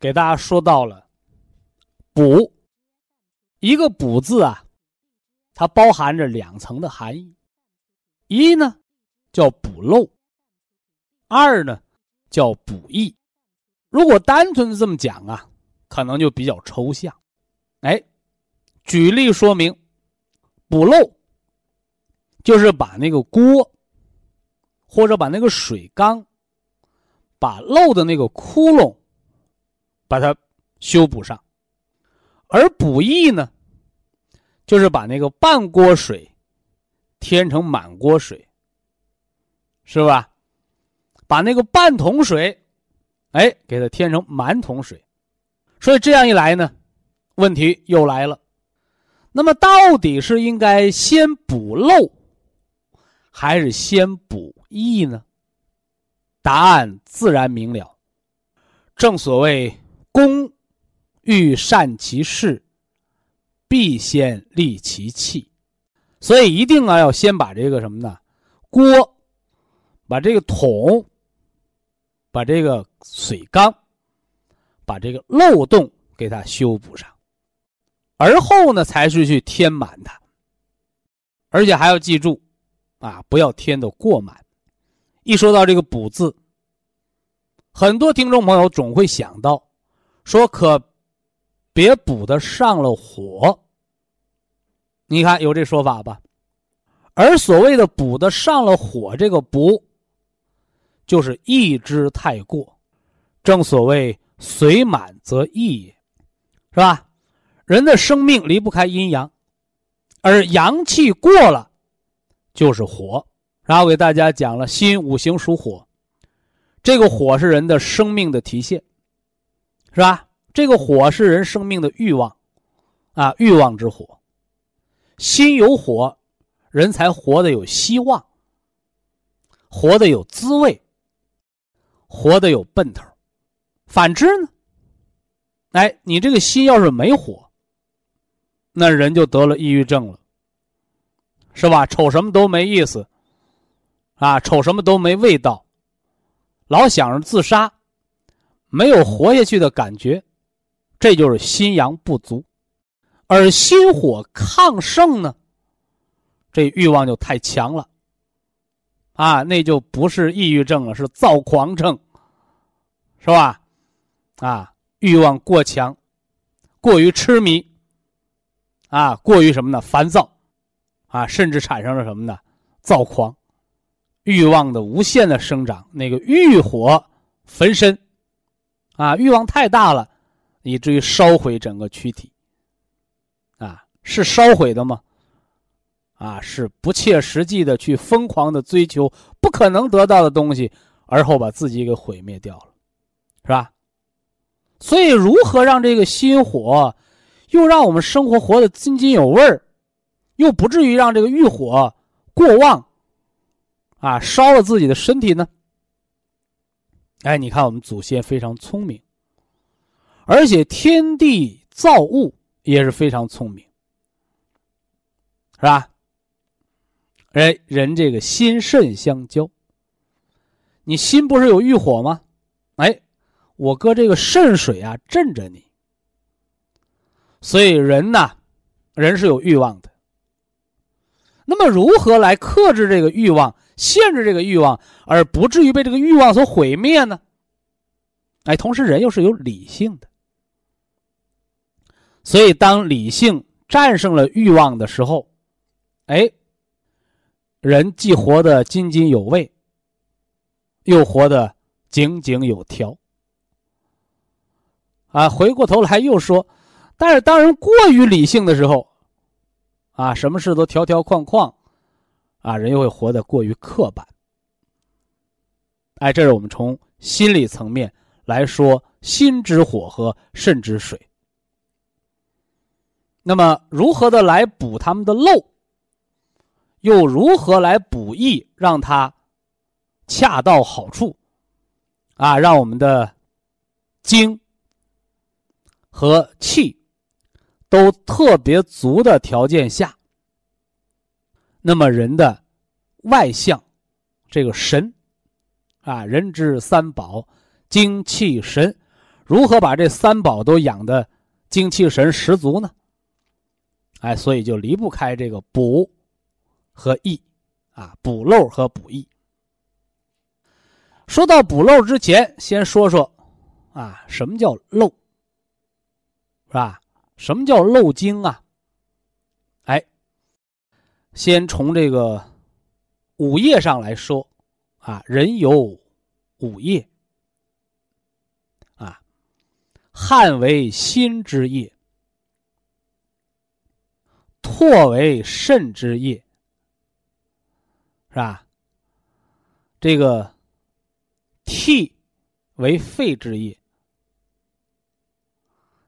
给大家说到了“补”，一个“补”字啊，它包含着两层的含义：一呢叫补漏，二呢叫补益。如果单纯的这么讲啊，可能就比较抽象。哎，举例说明，补漏就是把那个锅或者把那个水缸，把漏的那个窟窿。把它修补上，而补益呢，就是把那个半锅水添成满锅水，是吧？把那个半桶水，哎，给它添成满桶水，所以这样一来呢，问题又来了。那么到底是应该先补漏，还是先补益呢？答案自然明了。正所谓。工欲善其事，必先利其器，所以一定啊要先把这个什么呢？锅，把这个桶，把这个水缸，把这个漏洞给它修补上，而后呢才是去填满它，而且还要记住，啊，不要填的过满。一说到这个“补”字，很多听众朋友总会想到。说可别补的上了火，你看有这说法吧？而所谓的补的上了火，这个补就是益之太过。正所谓水满则溢也，是吧？人的生命离不开阴阳，而阳气过了就是火。然后给大家讲了，心五行属火，这个火是人的生命的体现。是吧？这个火是人生命的欲望，啊，欲望之火。心有火，人才活得有希望，活得有滋味，活得有奔头。反之呢？哎，你这个心要是没火，那人就得了抑郁症了，是吧？瞅什么都没意思，啊，瞅什么都没味道，老想着自杀。没有活下去的感觉，这就是心阳不足，而心火亢盛呢，这欲望就太强了，啊，那就不是抑郁症了，是躁狂症，是吧？啊，欲望过强，过于痴迷，啊，过于什么呢？烦躁，啊，甚至产生了什么呢？躁狂，欲望的无限的生长，那个欲火焚身。啊，欲望太大了，以至于烧毁整个躯体。啊，是烧毁的吗？啊，是不切实际的去疯狂的追求不可能得到的东西，而后把自己给毁灭掉了，是吧？所以，如何让这个心火，又让我们生活活得津津有味儿，又不至于让这个欲火过旺，啊，烧了自己的身体呢？哎，你看我们祖先非常聪明，而且天地造物也是非常聪明，是吧？哎，人这个心肾相交，你心不是有欲火吗？哎，我搁这个肾水啊镇着你，所以人呐，人是有欲望的。那么如何来克制这个欲望？限制这个欲望，而不至于被这个欲望所毁灭呢？哎，同时人又是有理性的，所以当理性战胜了欲望的时候，哎，人既活得津津有味，又活得井井有条。啊，回过头来又说，但是当人过于理性的时候，啊，什么事都条条框框，啊，人又会活得过于刻板。哎，这是我们从心理层面来说，心之火和肾之水。那么，如何的来补他们的漏？又如何来补益，让它恰到好处？啊，让我们的精和气都特别足的条件下，那么人的外向，这个神。啊，人之三宝，精气神，如何把这三宝都养的精气神十足呢？哎，所以就离不开这个补和益，啊，补漏和补益。说到补漏之前，先说说啊，什么叫漏，是吧？什么叫漏精啊？先从这个五叶上来说。啊，人有五液，啊，汗为心之液，唾为肾之液，是吧？这个涕为肺之液，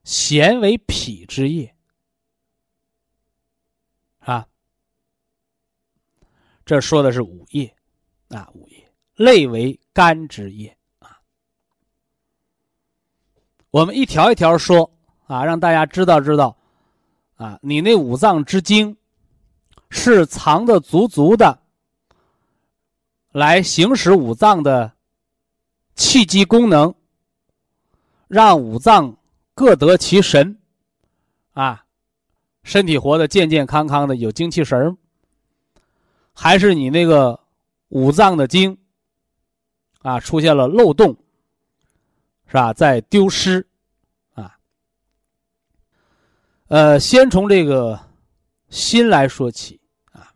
涎为脾之液，啊，这说的是五液，啊，五液。类为肝之液啊，我们一条一条说啊，让大家知道知道啊，你那五脏之精是藏的足足的，来行使五脏的气机功能，让五脏各得其神啊，身体活得健健康康的，有精气神儿，还是你那个五脏的精？啊，出现了漏洞，是吧？在丢失，啊，呃，先从这个心来说起啊。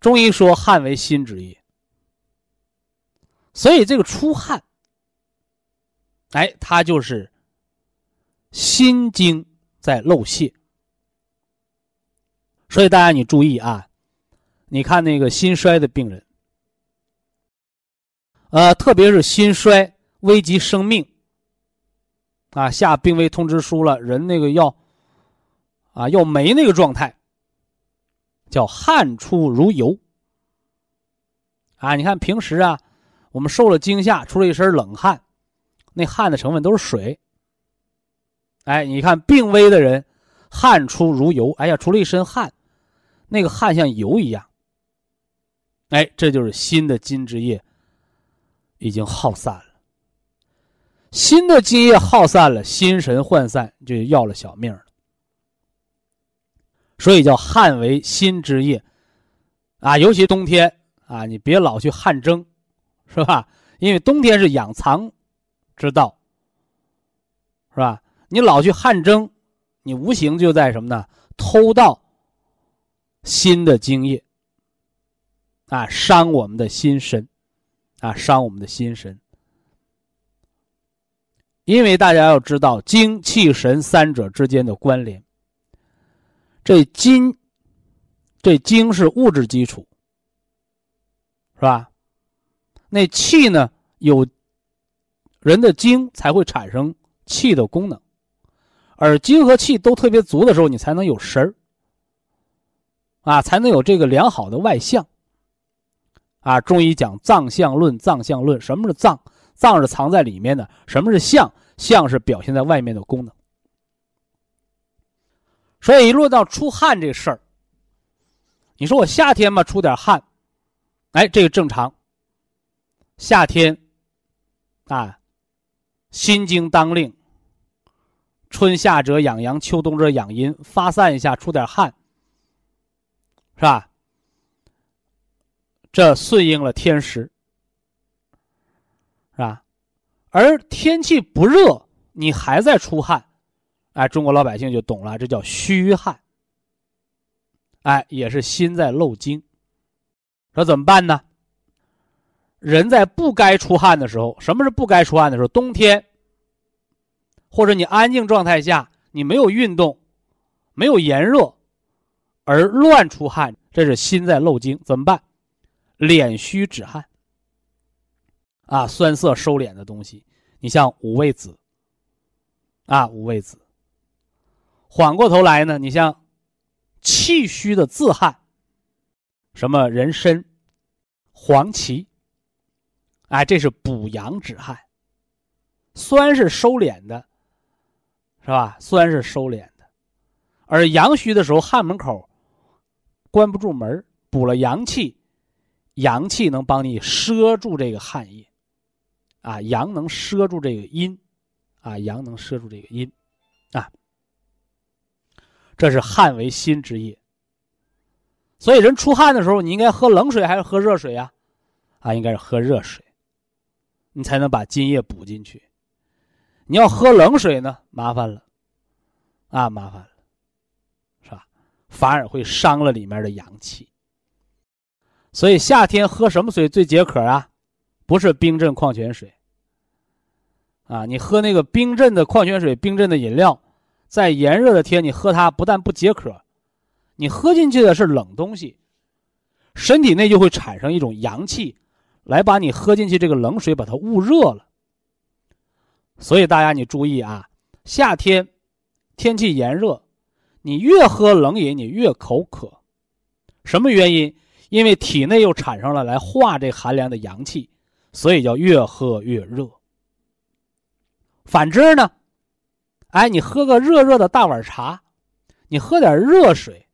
中医说汗为心之液，所以这个出汗，哎，它就是心经在漏泄。所以大家你注意啊，你看那个心衰的病人。呃，特别是心衰危及生命，啊，下病危通知书了，人那个要，啊，要没那个状态，叫汗出如油。啊，你看平时啊，我们受了惊吓，出了一身冷汗，那汗的成分都是水。哎，你看病危的人，汗出如油，哎呀，出了一身汗，那个汗像油一样。哎，这就是新的津之液。已经耗散了，新的精液耗散了，心神涣散，就要了小命了。所以叫汗为心之液，啊，尤其冬天啊，你别老去汗蒸，是吧？因为冬天是养藏之道，是吧？你老去汗蒸，你无形就在什么呢？偷盗新的精液，啊，伤我们的心神。啊，伤我们的心神，因为大家要知道精气神三者之间的关联。这精，这精是物质基础，是吧？那气呢？有人的精才会产生气的功能，而精和气都特别足的时候，你才能有神儿，啊，才能有这个良好的外向。啊，中医讲脏象论，脏象论，什么是脏？脏是藏在里面的，什么是象？象是表现在外面的功能。所以，一论到出汗这事儿，你说我夏天嘛出点汗，哎，这个正常。夏天，啊，心经当令，春夏者养阳，秋冬者养阴，发散一下，出点汗，是吧？这顺应了天时，是吧？而天气不热，你还在出汗，哎，中国老百姓就懂了，这叫虚汗。哎，也是心在漏精。说怎么办呢？人在不该出汗的时候，什么是不该出汗的时候？冬天，或者你安静状态下，你没有运动，没有炎热，而乱出汗，这是心在漏精。怎么办？敛虚止汗。啊，酸涩收敛的东西，你像五味子。啊，五味子。缓过头来呢，你像气虚的自汗，什么人参、黄芪。哎，这是补阳止汗。酸是收敛的，是吧？酸是收敛的，而阳虚的时候，汗门口关不住门，补了阳气，阳气能帮你遮住这个汗液。啊，阳能遮住这个阴，啊，阳能遮住这个阴，啊，这是汗为心之液。所以人出汗的时候，你应该喝冷水还是喝热水呀？啊，应该是喝热水，你才能把津液补进去。你要喝冷水呢，麻烦了，啊，麻烦了，是吧？反而会伤了里面的阳气。所以夏天喝什么水最解渴啊？不是冰镇矿泉水。啊，你喝那个冰镇的矿泉水、冰镇的饮料，在炎热的天，你喝它不但不解渴，你喝进去的是冷东西，身体内就会产生一种阳气，来把你喝进去这个冷水把它捂热了。所以大家你注意啊，夏天天气炎热，你越喝冷饮，你越口渴，什么原因？因为体内又产生了来化这寒凉的阳气，所以叫越喝越热。反之呢，哎，你喝个热热的大碗茶，你喝点热水，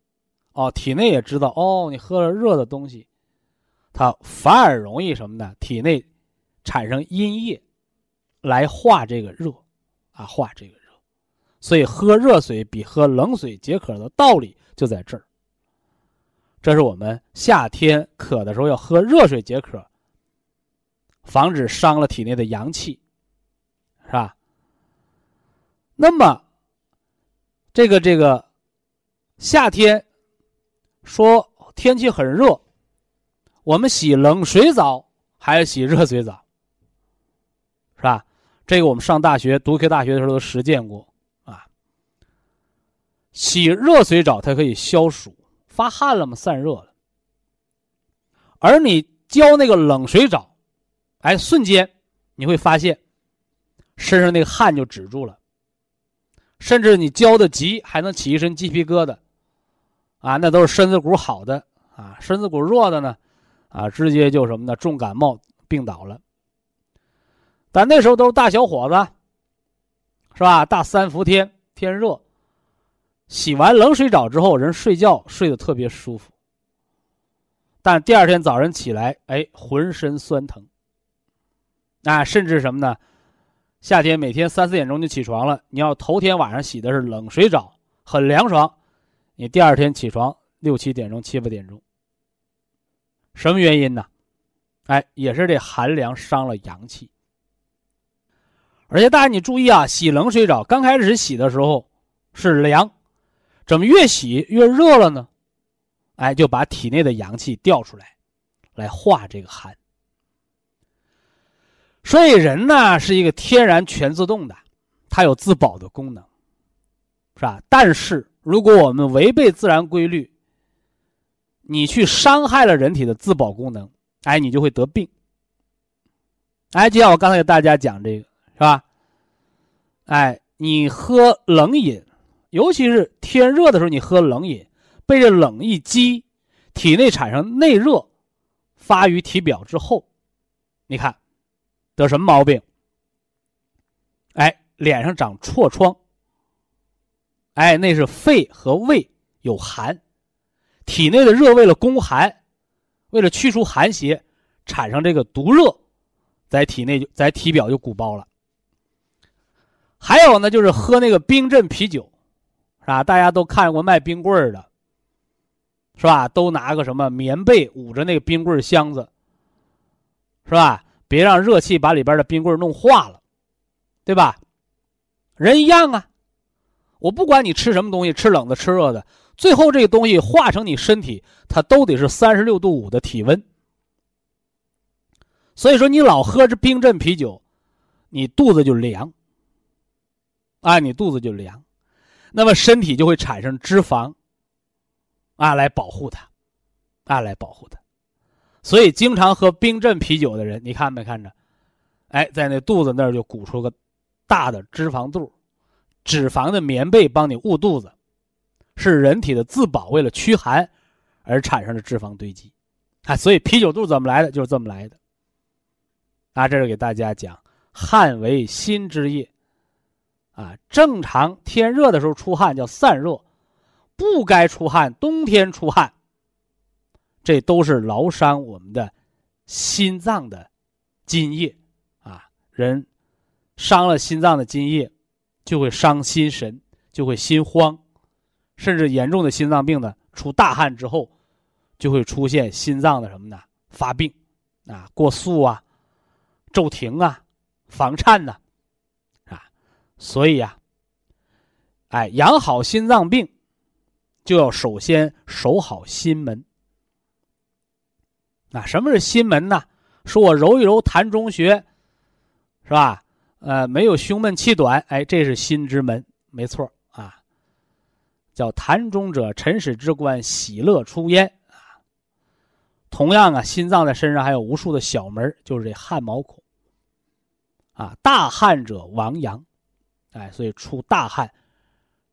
哦，体内也知道哦，你喝了热的东西，它反而容易什么呢？体内产生阴液，来化这个热，啊，化这个热，所以喝热水比喝冷水解渴的道理就在这儿。这是我们夏天渴的时候要喝热水解渴，防止伤了体内的阳气，是吧？那么，这个这个夏天说天气很热，我们洗冷水澡还是洗热水澡？是吧？这个我们上大学读科大学的时候都实践过啊。洗热水澡它可以消暑，发汗了嘛，散热了。而你浇那个冷水澡，哎，瞬间你会发现身上那个汗就止住了。甚至你浇的急，还能起一身鸡皮疙瘩，啊，那都是身子骨好的啊，身子骨弱的呢，啊，直接就什么呢，重感冒病倒了。但那时候都是大小伙子，是吧？大三伏天，天热，洗完冷水澡之后，人睡觉睡得特别舒服。但第二天早晨起来，哎，浑身酸疼，啊，甚至什么呢？夏天每天三四点钟就起床了，你要头天晚上洗的是冷水澡，很凉爽，你第二天起床六七点钟、七八点钟，什么原因呢？哎，也是这寒凉伤了阳气。而且大家你注意啊，洗冷水澡刚开始洗的时候是凉，怎么越洗越热了呢？哎，就把体内的阳气调出来，来化这个寒。所以人呢是一个天然全自动的，它有自保的功能，是吧？但是如果我们违背自然规律，你去伤害了人体的自保功能，哎，你就会得病。哎，就像我刚才给大家讲这个，是吧？哎，你喝冷饮，尤其是天热的时候，你喝冷饮，被这冷一激，体内产生内热，发于体表之后，你看。得什么毛病？哎，脸上长痤疮。哎，那是肺和胃有寒，体内的热为了攻寒，为了去除寒邪，产生这个毒热，在体内就在体表就鼓包了。还有呢，就是喝那个冰镇啤酒，是吧？大家都看过卖冰棍儿的，是吧？都拿个什么棉被捂着那个冰棍箱子，是吧？别让热气把里边的冰棍弄化了，对吧？人一样啊，我不管你吃什么东西，吃冷的吃热的，最后这个东西化成你身体，它都得是三十六度五的体温。所以说，你老喝着冰镇啤酒，你肚子就凉。啊，你肚子就凉，那么身体就会产生脂肪，啊，来保护它，啊，来保护它。所以，经常喝冰镇啤酒的人，你看没看着？哎，在那肚子那儿就鼓出个大的脂肪肚，脂肪的棉被帮你捂肚子，是人体的自保，为了驱寒而产生的脂肪堆积。啊，所以啤酒肚怎么来的？就是这么来的。啊，这是给大家讲，汗为心之液。啊，正常天热的时候出汗叫散热，不该出汗，冬天出汗，这都是劳伤我们的心脏的津液啊。人伤了心脏的津液，就会伤心神，就会心慌，甚至严重的心脏病呢，出大汗之后，就会出现心脏的什么呢？发病啊，过速啊，骤停啊，房颤呐。所以呀，哎，养好心脏病，就要首先守好心门。那什么是心门呢？说我揉一揉痰中穴，是吧？呃，没有胸闷气短，哎，这是心之门，没错啊。叫痰中者，尘始之官，喜乐出焉啊。同样啊，心脏的身上还有无数的小门，就是这汗毛孔。啊，大汗者亡阳。哎，所以出大汗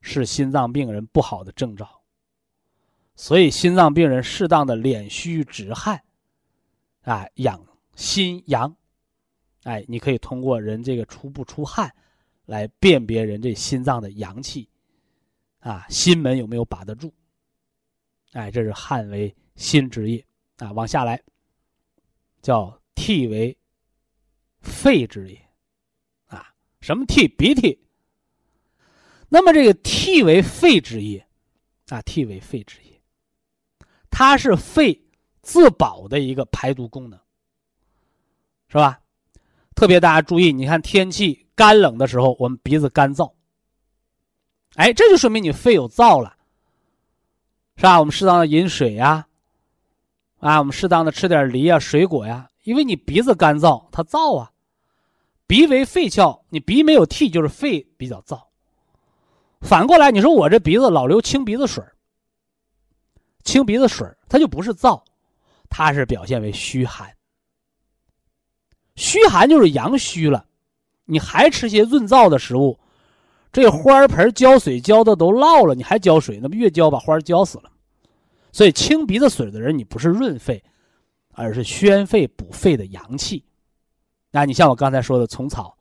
是心脏病人不好的征兆。所以心脏病人适当的敛虚止汗，啊，养心阳。哎，你可以通过人这个出不出汗，来辨别人这心脏的阳气，啊，心门有没有把得住。哎，这是汗为心之液啊。往下来，叫涕为肺之液，啊，什么涕？鼻涕。那么这个涕为肺之液，啊，涕为肺之液，它是肺自保的一个排毒功能，是吧？特别大家注意，你看天气干冷的时候，我们鼻子干燥，哎，这就说明你肺有燥了，是吧？我们适当的饮水呀，啊，我们适当的吃点梨啊、水果呀，因为你鼻子干燥，它燥啊。鼻为肺窍，你鼻没有涕，就是肺比较燥。反过来，你说我这鼻子老流清鼻子水清鼻子水它就不是燥，它是表现为虚寒。虚寒就是阳虚了，你还吃些润燥的食物，这花盆浇水浇的都涝了，你还浇水，那不越浇把花浇死了？所以清鼻子水的人，你不是润肺，而是宣肺补肺的阳气。那你像我刚才说的虫草，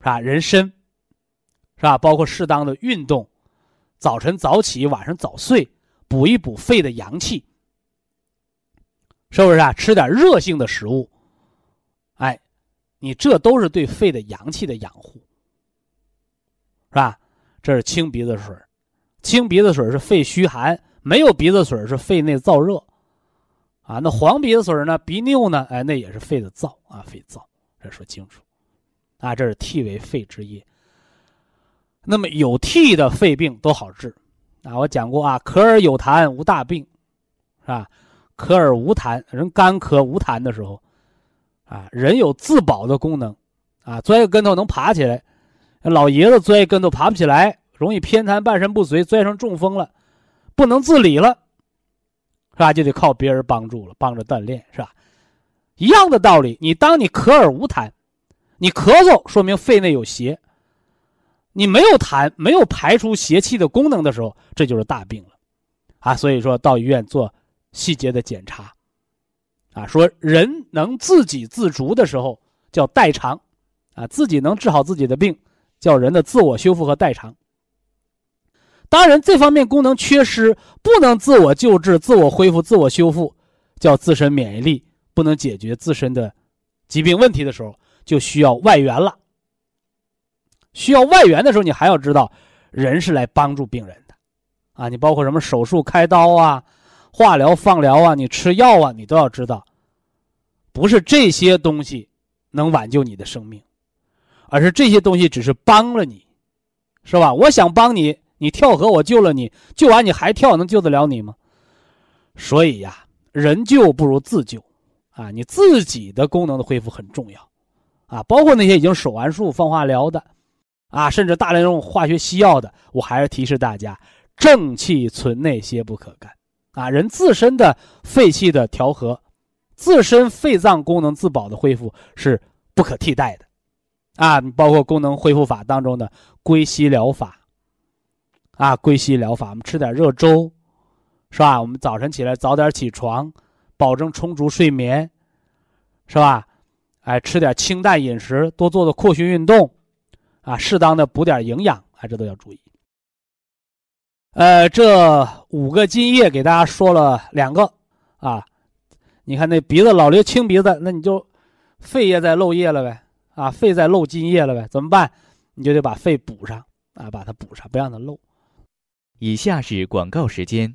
是吧？人参。是吧？包括适当的运动，早晨早起，晚上早睡，补一补肺的阳气，是不是啊？吃点热性的食物，哎，你这都是对肺的阳气的养护，是吧？这是清鼻子水，清鼻子水是肺虚寒，没有鼻子水是肺内燥热，啊，那黄鼻子水呢？鼻衄呢？哎，那也是肺的燥啊，肺燥，这说清楚，啊，这是涕为肺之液。那么有涕的肺病都好治，啊，我讲过啊，咳而有痰无大病，是吧？咳而无痰，人干咳无痰的时候，啊，人有自保的功能，啊，钻个跟头能爬起来，老爷子钻一跟头爬不起来，容易偏瘫半身不遂，钻上中风了，不能自理了，是吧？就得靠别人帮助了，帮着锻炼，是吧？一样的道理，你当你咳而无痰，你咳嗽说明肺内有邪。你没有痰，没有排出邪气的功能的时候，这就是大病了，啊，所以说到医院做细节的检查，啊，说人能自给自足的时候叫代偿，啊，自己能治好自己的病，叫人的自我修复和代偿。当然，这方面功能缺失，不能自我救治、自我恢复、自我修复，叫自身免疫力不能解决自身的疾病问题的时候，就需要外援了。需要外援的时候，你还要知道，人是来帮助病人的，啊，你包括什么手术、开刀啊、化疗、放疗啊，你吃药啊，你都要知道，不是这些东西能挽救你的生命，而是这些东西只是帮了你，是吧？我想帮你，你跳河我救了你，救完你还跳，能救得了你吗？所以呀，人救不如自救，啊，你自己的功能的恢复很重要，啊，包括那些已经手完术、放化疗的，啊，甚至大量用化学西药的，我还是提示大家，正气存内，邪不可干，啊，人自身的肺气的调和，自身肺脏功能自保的恢复是不可替代的。啊，包括功能恢复法当中的归西疗法，啊，归西疗法，我们吃点热粥，是吧？我们早晨起来早点起床，保证充足睡眠，是吧？哎，吃点清淡饮食，多做做扩胸运动，啊，适当的补点营养，啊，这都要注意。呃，这五个津液给大家说了两个，啊，你看那鼻子老流清鼻子，那你就肺也在漏液了呗。啊，肺在漏津液了呗？怎么办？你就得把肺补上啊，把它补上，不让它漏。以下是广告时间。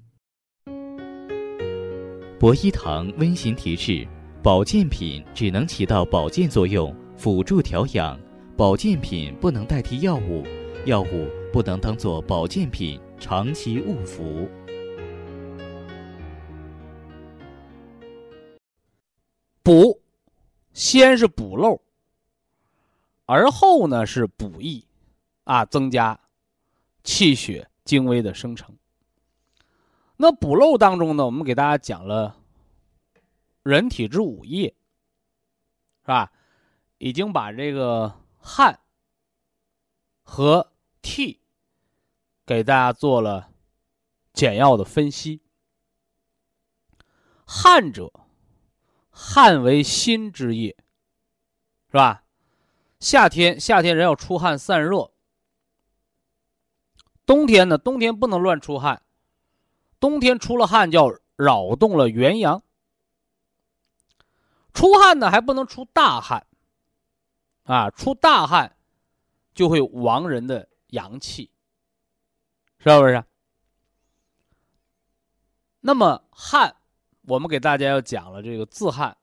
博一堂温馨提示：保健品只能起到保健作用，辅助调养；保健品不能代替药物，药物不能当做保健品长期误服。补，先是补漏。而后呢是补益，啊，增加气血精微的生成。那补漏当中呢，我们给大家讲了人体之五液，是吧？已经把这个汗和涕给大家做了简要的分析。汗者，汗为心之液，是吧？夏天，夏天人要出汗散热。冬天呢，冬天不能乱出汗，冬天出了汗叫扰动了元阳。出汗呢还不能出大汗，啊，出大汗就会亡人的阳气，是不是？那么汗，我们给大家要讲了这个自汗，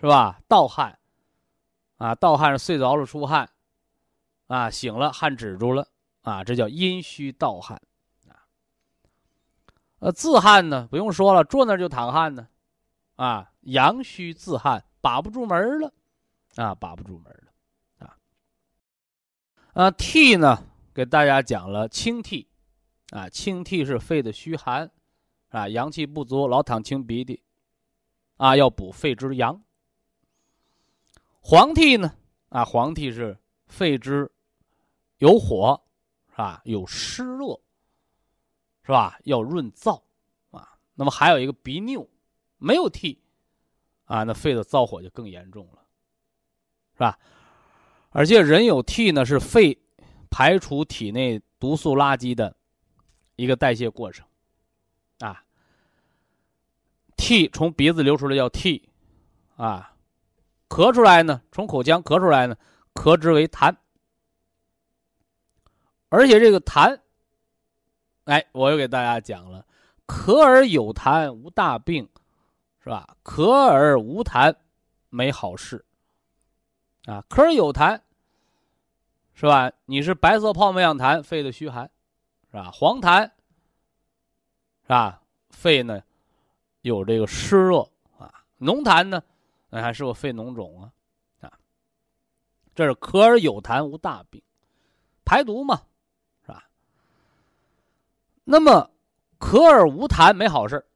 是吧？盗汗。啊，盗汗是睡着了出汗，啊，醒了汗止住了，啊，这叫阴虚盗汗，啊，呃，自汗呢，不用说了，坐那就淌汗呢，啊，阳虚自汗，把不住门了，啊，把不住门的，啊，啊，涕呢，给大家讲了清涕，啊，清涕是肺的虚寒，啊，阳气不足，老淌清鼻涕，啊，要补肺之阳。黄涕呢？啊，黄涕是肺之有火，是吧？有湿热，是吧？要润燥，啊。那么还有一个鼻衄，没有涕，啊，那肺的燥火就更严重了，是吧？而且人有涕呢，是肺排除体内毒素垃圾的一个代谢过程，啊。涕从鼻子流出来叫涕，啊。咳出来呢，从口腔咳出来呢，咳之为痰。而且这个痰，哎，我又给大家讲了，咳而有痰无大病，是吧？咳而无痰没好事，啊，咳有痰，是吧？你是白色泡沫样痰，肺的虚寒，是吧？黄痰，是吧？肺呢有这个湿热啊，浓痰呢？那还是我肺脓肿啊，啊，这是咳而有痰无大病，排毒嘛，是吧？那么咳而无痰没好事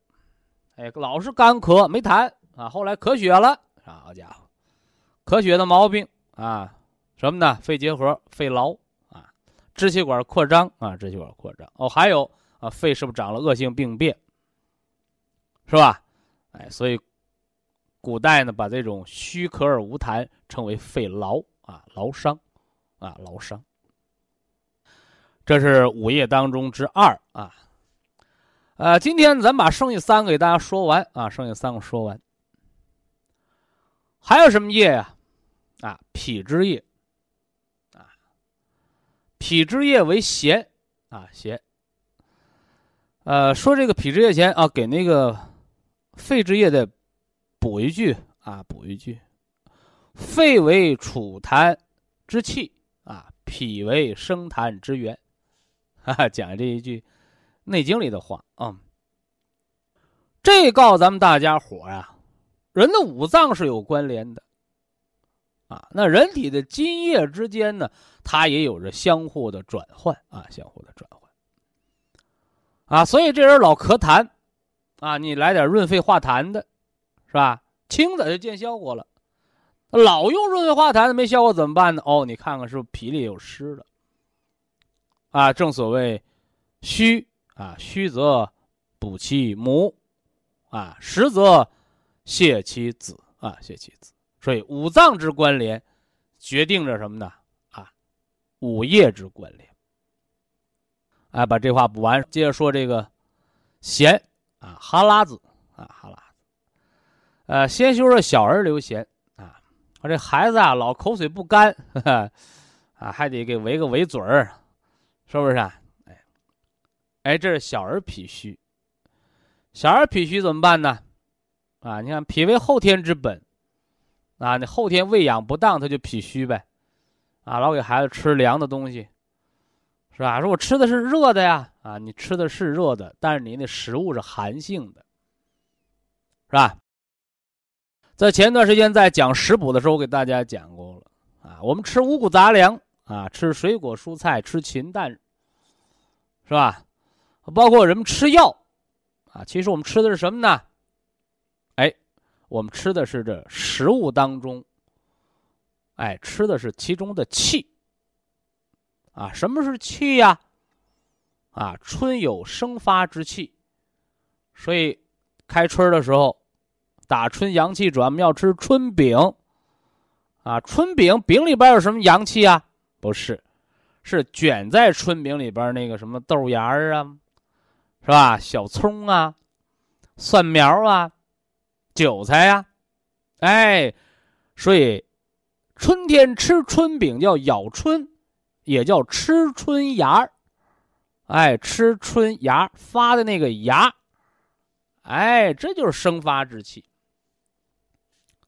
哎，老是干咳没痰啊，后来咳血了，好家伙，咳血的毛病啊，什么呢？肺结核、肺痨啊，支气管扩张啊，支气管扩张哦，还有啊，肺是不是长了恶性病变？是吧？哎，所以。古代呢，把这种虚咳而无痰称为肺痨啊，痨伤，啊，痨伤。这是五液当中之二啊。呃，今天咱把剩下三个给大家说完啊，剩下三个说完。还有什么液呀？啊，啊脾之液。啊，脾之液为咸啊，咸。呃，说这个脾之液前啊，给那个肺之液的。补一句啊，补一句，肺为储痰之气啊，脾为生痰之源。哈哈，讲这一句《内经》里的话啊。这告咱们大家伙呀，人的五脏是有关联的，啊，那人体的津液之间呢，它也有着相互的转换啊，相互的转换，啊，所以这人老咳痰，啊，你来点润肺化痰的，是吧？清的就见效果了。老用润肺化痰的没效果怎么办呢？哦，你看看是不是脾里有湿了？啊，正所谓虚啊，虚则补其母。啊，实则泻其子啊，泻其子。所以五脏之关联，决定着什么呢？啊，五液之关联。哎，把这话补完，接着说这个涎啊，哈喇子啊，哈喇子。呃，先说说小儿流涎啊，我这孩子啊，老口水不干，啊，还得给围个围嘴儿，是不是？哎，哎，这是小儿脾虚。小儿脾虚怎么办呢？啊，你看脾为后天之本，啊，你后天喂养不当，他就脾虚呗，啊，老给孩子吃凉的东西，是吧？说我吃的是热的呀，啊，你吃的是热的，但是你那食物是寒性的，是吧？在前段时间在讲食补的时候，我给大家讲过了，啊，我们吃五谷杂粮，啊，吃水果蔬菜，吃禽蛋，是吧？包括人们吃药。啊，其实我们吃的是什么呢？我们吃的是这食物当中，哎，吃的是其中的气。啊，什么是气呀？啊，春有生发之气，所以开春的时候，打春阳气转，我们要吃春饼。啊，春饼饼里边有什么阳气啊？不是，是卷在春饼里边那个什么豆芽啊。是吧？小葱啊，蒜苗啊，韭菜呀，哎，所以春天吃春饼叫咬春，也叫吃春芽儿，哎，吃春芽发的那个芽，哎，这就是生发之气。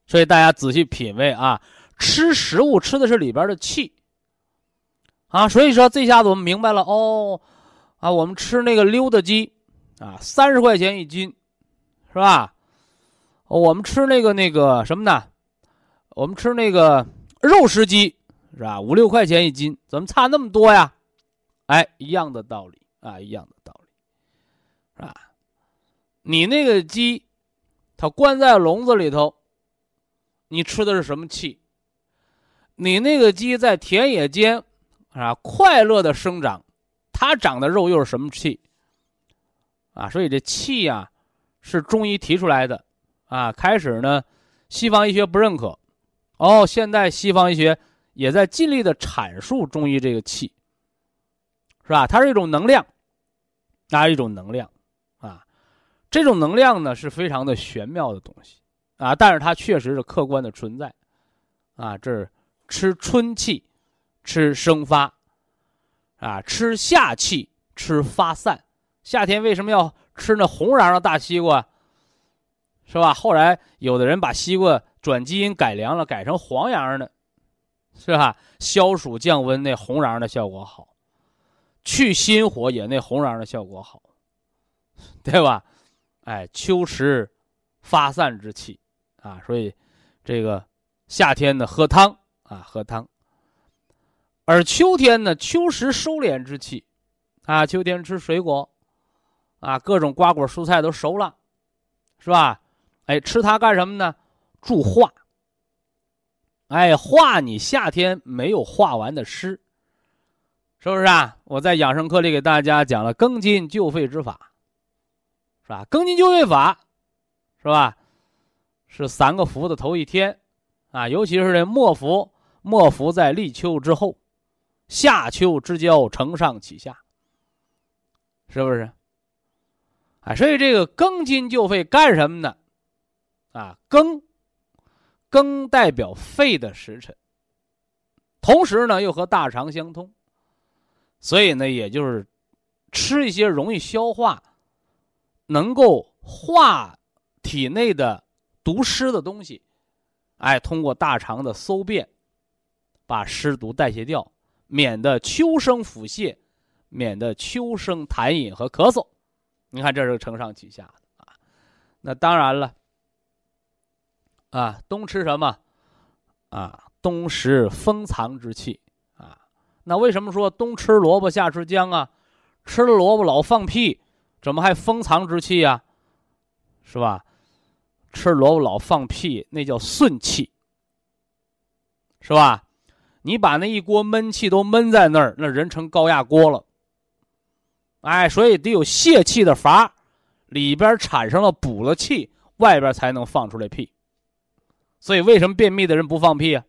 所以大家仔细品味啊，吃食物吃的是里边的气啊。所以说这下子我们明白了哦。啊，我们吃那个溜达鸡，啊，三十块钱一斤，是吧？我们吃那个那个什么呢？我们吃那个肉食鸡，是吧？五六块钱一斤，怎么差那么多呀？哎，一样的道理啊，一样的道理，是吧？你那个鸡，它关在笼子里头，你吃的是什么气？你那个鸡在田野间，啊，快乐的生长。它长的肉又是什么气？啊，所以这气呀，是中医提出来的，啊，开始呢，西方医学不认可，哦，现在西方医学也在尽力的阐述中医这个气，是吧？它是一种能量，啊，一种能量，啊，这种能量呢是非常的玄妙的东西，啊，但是它确实是客观的存在，啊，这是吃春气，吃生发。啊，吃夏气，吃发散。夏天为什么要吃那红瓤的大西瓜？是吧？后来有的人把西瓜转基因改良了，改成黄瓤的，是吧？消暑降温那红瓤的效果好，去心火也那红瓤的效果好，对吧？哎，秋实发散之气啊，所以这个夏天呢喝汤啊，喝汤。而秋天呢，秋实收敛之气，啊，秋天吃水果，啊，各种瓜果蔬菜都熟了，是吧？哎，吃它干什么呢？助化。哎，化你夏天没有化完的湿，是不是啊？我在养生课里给大家讲了庚金救肺之法，是吧？庚金救肺法，是吧？是三个伏的头一天，啊，尤其是这末伏，末伏在立秋之后。夏秋之交，承上启下，是不是？啊，所以这个庚金救肺干什么呢？啊，庚，庚代表肺的时辰，同时呢又和大肠相通，所以呢，也就是吃一些容易消化、能够化体内的毒湿的东西，哎，通过大肠的搜便，把湿毒代谢掉，免得秋生腹泻，免得秋生痰饮和咳嗽。你看，这是承上启下的啊。那当然了，啊，冬吃什么？啊，冬食封藏之气啊。那为什么说冬吃萝卜夏吃姜啊？吃了萝卜老放屁，怎么还封藏之气呀？是吧？吃萝卜老放屁，那叫顺气，是吧？你把那一锅闷气都闷在那儿，那人成高压锅了。哎，所以得有泄气的阀，里边产生了补了气，外边才能放出来屁。所以为什么便秘的人不放屁啊？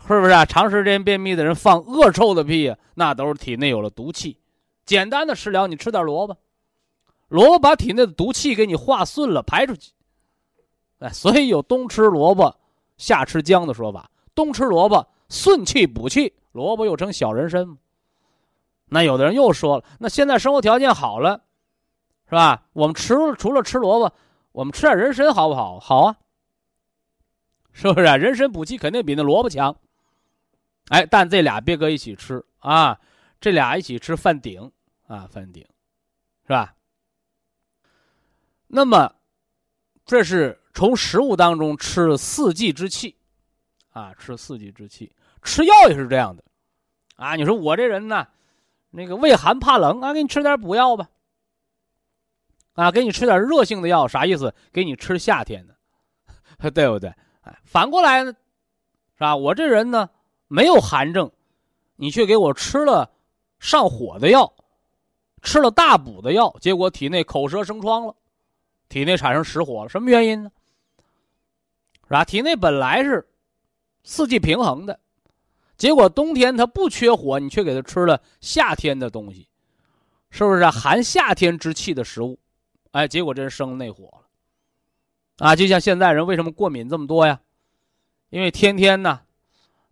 是不是啊？长时间便秘的人放恶臭的屁啊，那都是体内有了毒气。简单的食疗，你吃点萝卜，萝卜把体内的毒气给你化顺了，排出去。哎，所以有冬吃萝卜，夏吃姜的说法。冬吃萝卜顺气补气，萝卜又称小人参。那有的人又说了，那现在生活条件好了，是吧？我们吃除了吃萝卜，我们吃点人参好不好？好啊，是不是啊？人参补气肯定比那萝卜强。哎，但这俩别搁一起吃啊，这俩一起吃犯顶啊，犯顶，是吧？那么，这是从食物当中吃四季之气，啊，吃四季之气，吃药也是这样的，啊，你说我这人呢，那个畏寒怕冷啊，给你吃点补药吧，啊，给你吃点热性的药，啥意思？给你吃夏天的，对不对？哎，反过来呢，是吧？我这人呢。没有寒症，你却给我吃了上火的药，吃了大补的药，结果体内口舌生疮了，体内产生实火了。什么原因呢？是吧？体内本来是四季平衡的，结果冬天它不缺火，你却给它吃了夏天的东西，是不是含夏天之气的食物？哎，结果这人生内火了。啊，就像现在人为什么过敏这么多呀？因为天天呢。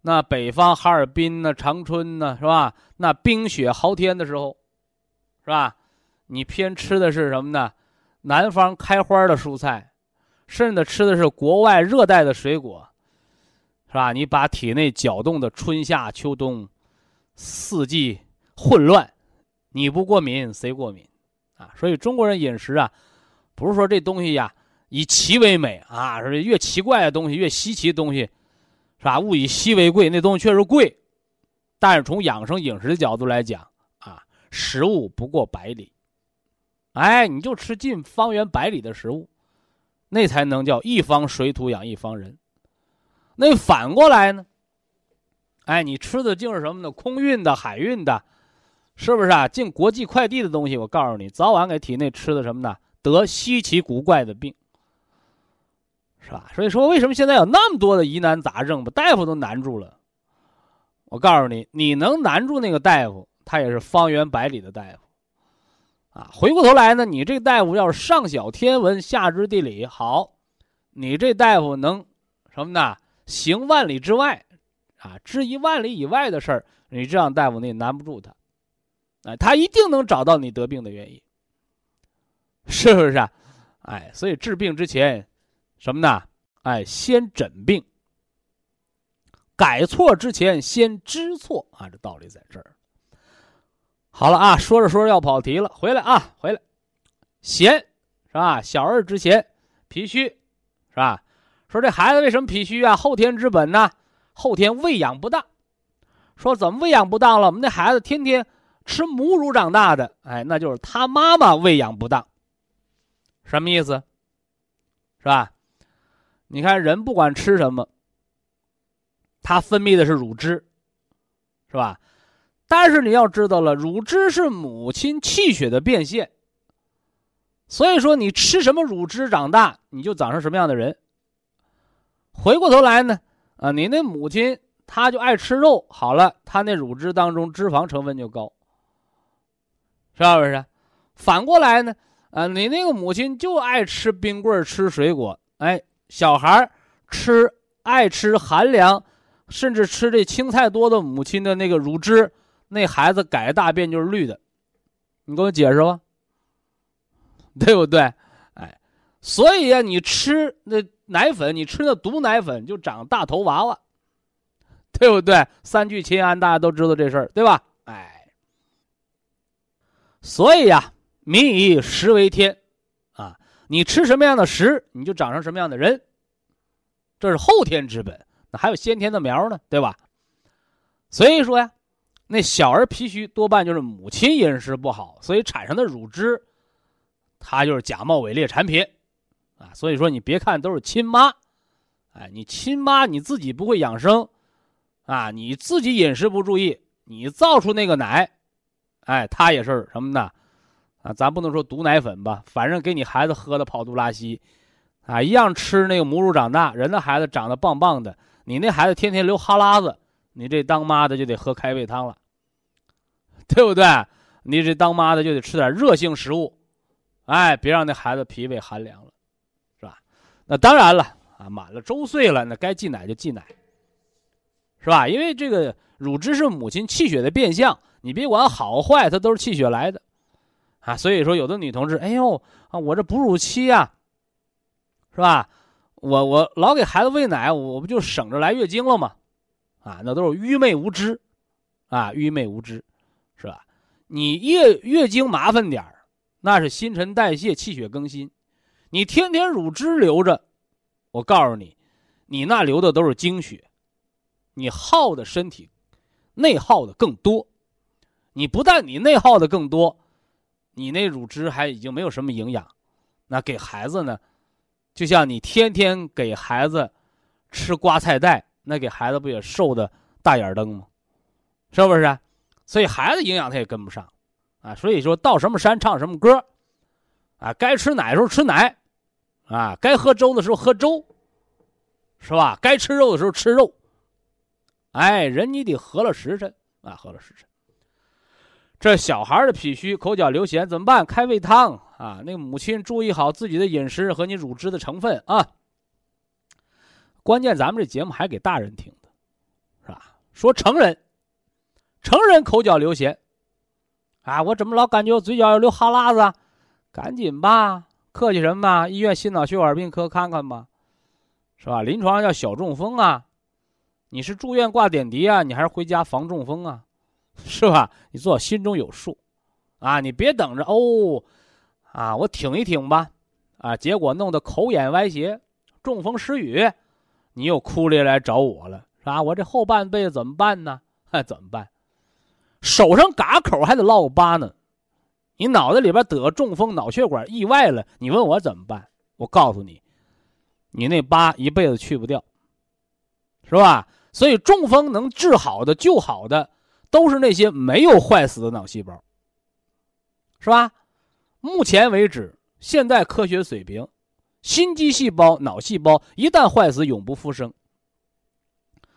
那北方哈尔滨呢，长春呢，是吧？那冰雪豪天的时候，是吧？你偏吃的是什么呢？南方开花的蔬菜，甚至吃的是国外热带的水果，是吧？你把体内搅动的春夏秋冬四季混乱，你不过敏谁过敏啊？所以中国人饮食啊，不是说这东西呀以奇为美啊，是越奇怪的东西越稀奇的东西。是吧？物以稀为贵，那东西确实贵，但是从养生饮食的角度来讲啊，食物不过百里，哎，你就吃近方圆百里的食物，那才能叫一方水土养一方人。那反过来呢？哎，你吃的竟是什么呢？空运的、海运的，是不是啊？进国际快递的东西，我告诉你，早晚给体内吃的什么呢？得稀奇古怪的病。是吧？所以说，为什么现在有那么多的疑难杂症，把大夫都难住了？我告诉你，你能难住那个大夫，他也是方圆百里的大夫。啊，回过头来呢，你这大夫要是上晓天文，下知地理，好，你这大夫能什么呢？行万里之外，啊，知一万里以外的事儿，你这样大夫你也难不住他，哎，他一定能找到你得病的原因，是不是啊？哎，所以治病之前。什么呢？哎，先诊病，改错之前先知错啊！这道理在这儿。好了啊，说着说着要跑题了，回来啊，回来。咸是吧？小儿之咸，脾虚是吧？说这孩子为什么脾虚啊？后天之本呢？后天喂养不当。说怎么喂养不当了？我们那孩子天天吃母乳长大的，哎，那就是他妈妈喂养不当。什么意思？是吧？你看，人不管吃什么，他分泌的是乳汁，是吧？但是你要知道了，乳汁是母亲气血的变现。所以说，你吃什么乳汁长大，你就长成什么样的人。回过头来呢，啊，你那母亲她就爱吃肉，好了，她那乳汁当中脂肪成分就高，是不是？反过来呢，啊，你那个母亲就爱吃冰棍吃水果，哎。小孩吃爱吃寒凉，甚至吃这青菜多的母亲的那个乳汁，那孩子改大便就是绿的，你给我解释吧，对不对？哎，所以呀，你吃那奶粉，你吃那毒奶粉就长大头娃娃，对不对？三聚氰胺大家都知道这事儿，对吧？哎，所以呀，民以食为天，你吃什么样的食，你就长成什么样的人，这是后天之本。那还有先天的苗呢，对吧？所以说呀，那小儿脾虚多半就是母亲饮食不好，所以产生的乳汁，它就是假冒伪劣产品，啊，所以说你别看都是亲妈，哎，你亲妈你自己不会养生，啊，你自己饮食不注意，你造出那个奶，哎，它也是什么呢？啊，咱不能说毒奶粉吧，反正给你孩子喝的跑肚拉稀，啊，一样吃那个母乳长大，人的孩子长得棒棒的，你那孩子天天流哈喇子。你这当妈的就得喝开胃汤了，对不对？你这当妈的就得吃点热性食物，哎，别让那孩子脾胃寒凉了，是吧？那当然了啊，满了周岁了，那该忌奶就忌奶，是吧？因为这个乳汁是母亲气血的变相，你别管好坏，它都是气血来的，啊，所以说有的女同志，哎呦啊，我这哺乳期呀，是吧？我我老给孩子喂奶，我不就省着来月经了吗？啊，那都是愚昧无知，啊，愚昧无知，是吧？你月月经麻烦点儿，那是新陈代谢、气血更新。你天天乳汁流着，我告诉你，你那流的都是精血，你耗的身体内耗的更多。你不但你内耗的更多，你那乳汁还已经没有什么营养。那给孩子呢，就像你天天给孩子吃瓜菜带。那给孩子不也瘦的大眼瞪吗？是不是？所以孩子营养他也跟不上，啊，所以说到什么山唱什么歌，啊，该吃奶的时候吃奶，啊，该喝粥的时候喝粥，是吧？该吃肉的时候吃肉，哎，人你得合了时辰啊，合了时辰。这小孩的脾虚、口角流涎怎么办？开胃汤啊！那个母亲注意好自己的饮食和你乳汁的成分啊。关键咱们这节目还给大人听的，是吧？说成人，成人口角流涎，啊，我怎么老感觉我嘴角要流哈喇子？赶紧吧，客气什么？医院心脑血管病科看看吧，是吧？临床上叫小中风啊，你是住院挂点滴啊，你还是回家防中风啊？是吧？你做心中有数，啊，你别等着哦，啊，我挺一挺吧，啊，结果弄得口眼歪斜，中风失语。你又哭着来找我了，是吧？我这后半辈子怎么办呢？还怎么办？手上嘎口还得落个疤呢。你脑袋里边得中风、脑血管意外了，你问我怎么办？我告诉你，你那疤一辈子去不掉，是吧？所以中风能治好的、救好的，都是那些没有坏死的脑细胞，是吧？目前为止，现代科学水平。心肌细胞、脑细胞一旦坏死，永不复生。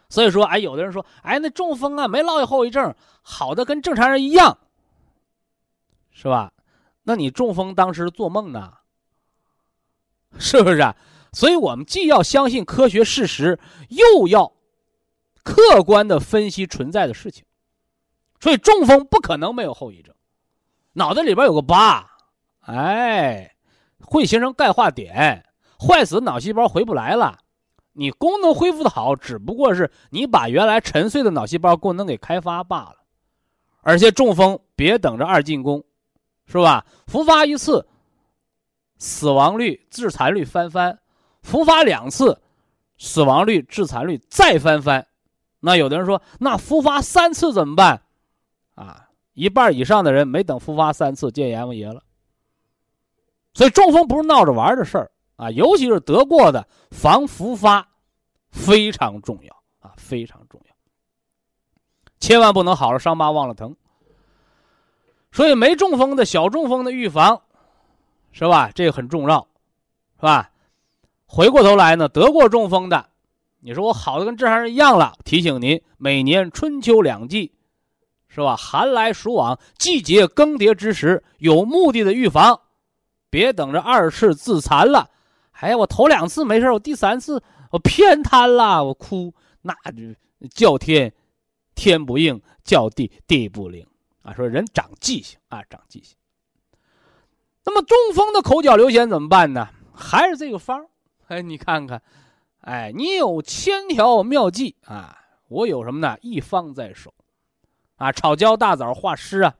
所以说，哎，有的人说，哎，那中风啊，没落下后遗症，好的跟正常人一样，是吧？那你中风当时做梦呢？是不是？啊？所以我们既要相信科学事实，又要客观的分析存在的事情。所以中风不可能没有后遗症，脑袋里边有个疤，哎。会形成钙化点，坏死脑细胞回不来了。你功能恢复的好，只不过是你把原来沉睡的脑细胞功能给开发罢了。而且中风别等着二进宫，是吧？复发一次，死亡率、致残率翻番；复发两次，死亡率、致残率再翻番。那有的人说，那复发三次怎么办？啊，一半以上的人没等复发三次，见阎王爷了。所以中风不是闹着玩的事儿啊，尤其是得过的，防复发非常重要啊，非常重要。千万不能好了伤疤忘了疼。所以没中风的小中风的预防，是吧？这个很重要，是吧？回过头来呢，得过中风的，你说我好的跟正常人一样了，提醒您，每年春秋两季，是吧？寒来暑往，季节更迭之时，有目的的预防。别等着二次自残了，哎呀，我头两次没事我第三次我偏瘫了，我哭，那就叫天天不应，叫地地不灵啊！说人长记性啊，长记性。那么中风的口角流涎怎么办呢？还是这个方哎，你看看，哎，你有千条妙计啊！我有什么呢？一方在手，啊，炒焦大枣化湿啊。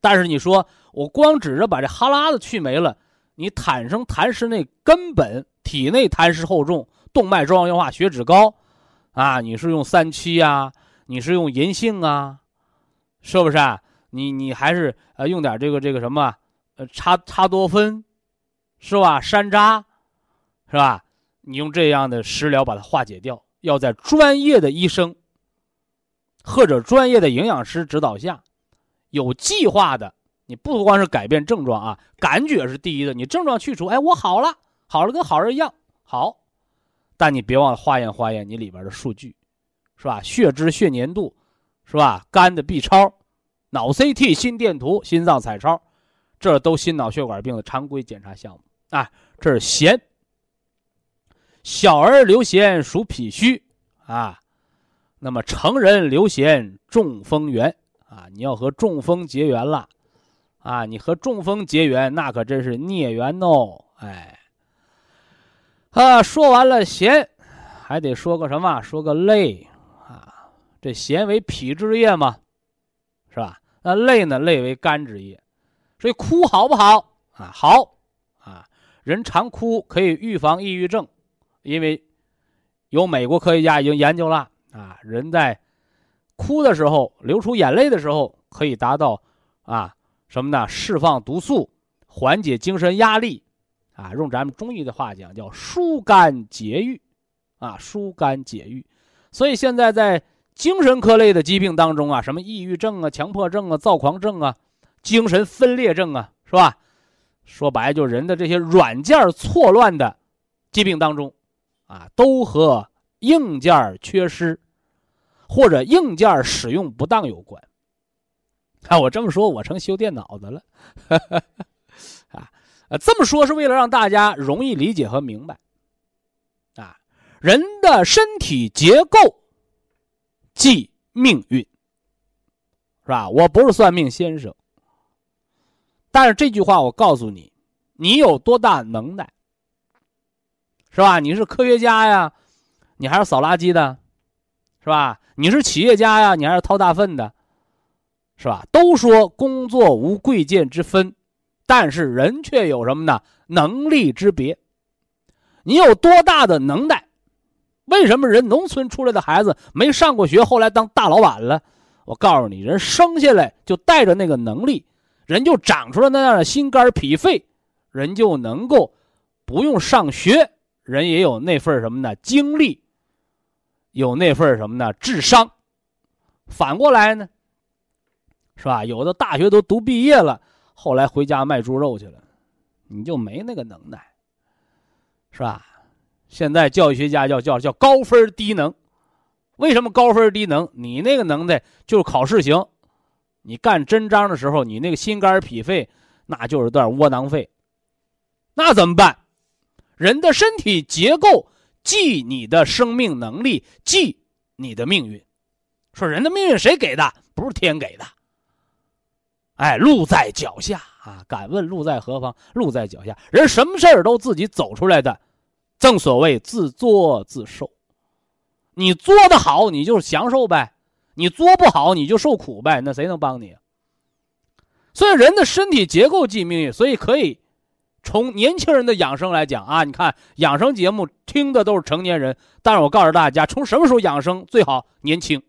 但是你说我光指着把这哈喇子去没了，你产生痰湿那根本体内痰湿厚重，动脉粥样硬化，血脂高，啊，你是用三七啊，你是用银杏啊，是不是啊？你你还是呃用点这个这个什么，呃茶茶多酚，是吧？山楂，是吧？你用这样的食疗把它化解掉，要在专业的医生或者专业的营养师指导下。有计划的，你不光是改变症状啊，感觉是第一的。你症状去除，哎，我好了，好了，跟好人一样好。但你别忘了化验化验你里边的数据，是吧？血脂、血粘度，是吧？肝的 B 超、脑 CT、心电图、心脏彩超，这都心脑血管病的常规检查项目啊。这是咸，小儿流涎属脾虚啊，那么成人流涎中风源。啊，你要和中风结缘了，啊，你和中风结缘，那可真是孽缘哦！哎，啊，说完了咸，还得说个什么？说个泪啊！这咸为脾之液嘛，是吧？那泪呢？泪为肝之液，所以哭好不好啊？好啊！人常哭可以预防抑郁症，因为有美国科学家已经研究了啊，人在。哭的时候，流出眼泪的时候，可以达到，啊，什么呢？释放毒素，缓解精神压力，啊，用咱们中医的话讲，叫疏肝解郁，啊，疏肝解郁。所以现在在精神科类的疾病当中啊，什么抑郁症啊、强迫症啊、躁狂症啊、精神分裂症啊，是吧？说白就人的这些软件错乱的疾病当中，啊，都和硬件缺失。或者硬件使用不当有关，啊，我这么说，我成修电脑的了，啊，这么说是为了让大家容易理解和明白，啊，人的身体结构即命运，是吧？我不是算命先生，但是这句话我告诉你，你有多大能耐，是吧？你是科学家呀，你还是扫垃圾的？是吧？你是企业家呀，你还是掏大粪的，是吧？都说工作无贵贱之分，但是人却有什么呢？能力之别。你有多大的能耐？为什么人农村出来的孩子没上过学，后来当大老板了？我告诉你，人生下来就带着那个能力，人就长出了那样的心肝脾肺，人就能够不用上学，人也有那份什么呢？精力。有那份什么呢？智商，反过来呢，是吧？有的大学都读毕业了，后来回家卖猪肉去了，你就没那个能耐，是吧？现在教育学家叫叫叫高分低能，为什么高分低能？你那个能耐就是考试行，你干真章的时候，你那个心肝脾肺那就是段窝囊废，那怎么办？人的身体结构。记你的生命能力，记你的命运。说人的命运谁给的？不是天给的。哎，路在脚下啊！敢问路在何方？路在脚下。人什么事儿都自己走出来的，正所谓自作自受。你做的好，你就享受呗；你做不好，你就受苦呗。那谁能帮你？所以人的身体结构记命运，所以可以。从年轻人的养生来讲啊，你看养生节目听的都是成年人，但是我告诉大家，从什么时候养生最好？年轻，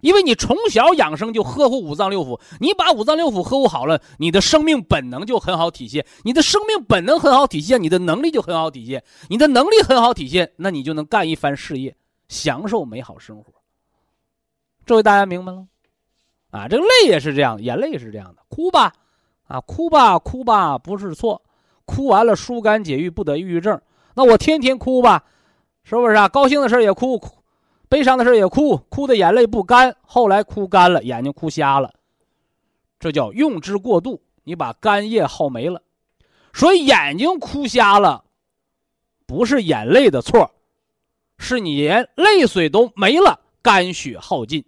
因为你从小养生就呵护五脏六腑，你把五脏六腑呵护好了，你的生命本能就很好体现，你的生命本能很好体现，你的能力就很好体现，你的能力很好体现，那你就能干一番事业，享受美好生活。这回大家明白了？啊，这个泪也是这样，眼泪也是这样的，哭吧。啊，哭吧，哭吧，不是错，哭完了疏肝解郁，不得抑郁症。那我天天哭吧，是不是啊？高兴的事也哭，哭，悲伤的事也哭，哭的眼泪不干，后来哭干了，眼睛哭瞎了，这叫用之过度，你把肝液耗没了。所以眼睛哭瞎了，不是眼泪的错，是你连泪水都没了，肝血耗尽。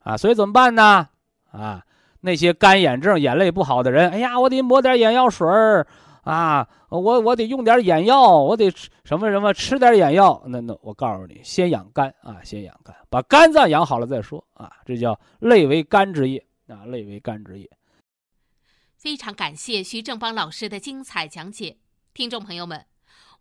啊，所以怎么办呢？啊。那些干眼症、眼泪不好的人，哎呀，我得抹点眼药水儿啊，我我得用点眼药，我得吃什么什么吃点眼药。那那我告诉你，先养肝啊，先养肝，把肝脏养好了再说啊。这叫类为肝之液啊，类为肝之液。非常感谢徐正邦老师的精彩讲解，听众朋友们，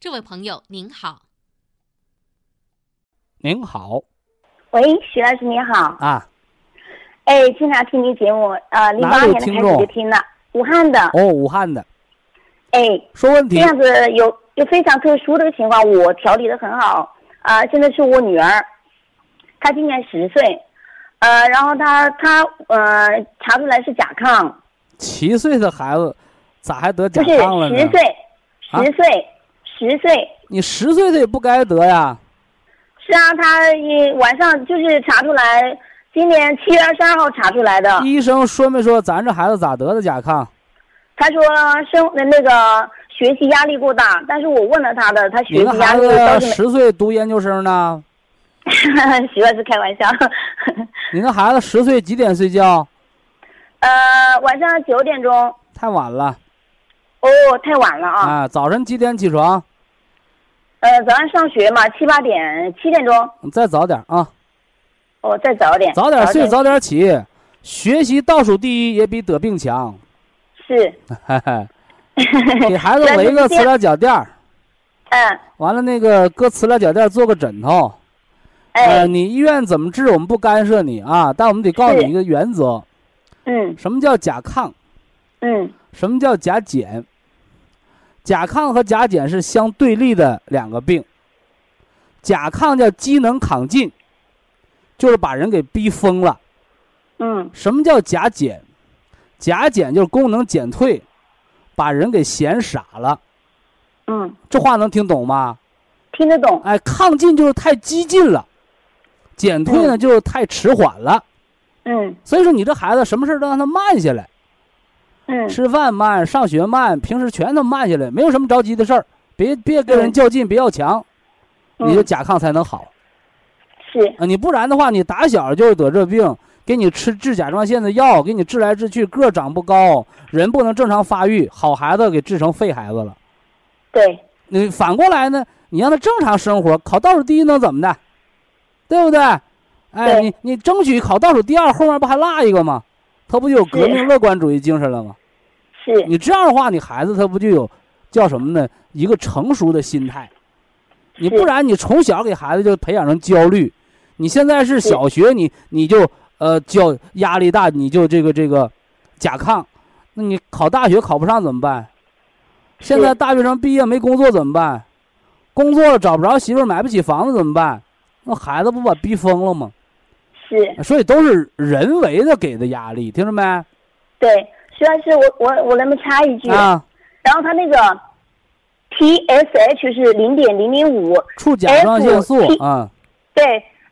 这位朋友您好，您好，喂，徐老师你好。啊，哎，经常听您节目，呃，零八年的开始就听了，武汉的。哦，武汉的，哎，说问题，这样子有有非常特殊的情况，我调理的很好啊，现在是我女儿，她今年十岁，呃，然后她她呃查出来是甲亢。七岁的孩子咋还得甲亢了呢？十岁，十岁，十岁。你十岁他也不该得呀。是啊，他一晚上就是查出来，今年七月二十二号查出来的。医生说没说咱这孩子咋得的甲亢？他说生那个学习压力过大，但是我问了他的，他学习压力倒是十岁读研究生呢。徐老师开玩笑。你那孩子十岁几点睡觉？呃，晚上九点钟，太晚了。哦，太晚了啊！啊，早晨几点起床？呃，早上上学嘛，七八点，七点钟。再早点啊！哦，再早点。早点睡，早点起，学习倒数第一也比得病强。是。给孩子围个磁疗脚垫儿。嗯。完了，那个搁磁疗脚垫做个枕头。哎。你医院怎么治，我们不干涉你啊，但我们得告诉你一个原则。嗯，什么叫甲亢？嗯，什么叫甲减？甲亢和甲减是相对立的两个病。甲亢叫机能亢进，就是把人给逼疯了。嗯，什么叫甲减？甲减就是功能减退，把人给闲傻了。嗯，这话能听懂吗？听得懂。哎，亢进就是太激进了，减退呢就是太迟缓了。嗯，所以说你这孩子什么事都让他慢下来，嗯，吃饭慢，上学慢，平时全都慢下来，没有什么着急的事儿，别别跟人较劲，别要强，你的甲亢才能好。是啊，你不然的话，你打小就得这病，给你吃治甲状腺的药，给你治来治去，个长不高，人不能正常发育，好孩子给治成废孩子了。对，你反过来呢，你让他正常生活，考倒数第一能怎么的，对不对？哎，你你争取考倒数第二，后面不还落一个吗？他不就有革命乐观主义精神了吗？是你这样的话，你孩子他不就有叫什么呢？一个成熟的心态。你不然你从小给孩子就培养成焦虑。你现在是小学，你你就呃教压力大，你就这个这个甲亢。那你考大学考不上怎么办？现在大学生毕业没工作怎么办？工作了找不着媳妇，买不起房子怎么办？那孩子不把逼疯了吗？是，所以都是人为的给的压力，听着没？对，徐老师，我我我能不能插一句？啊。然后他那个 TSH 是零点零零五，促甲状腺素啊。对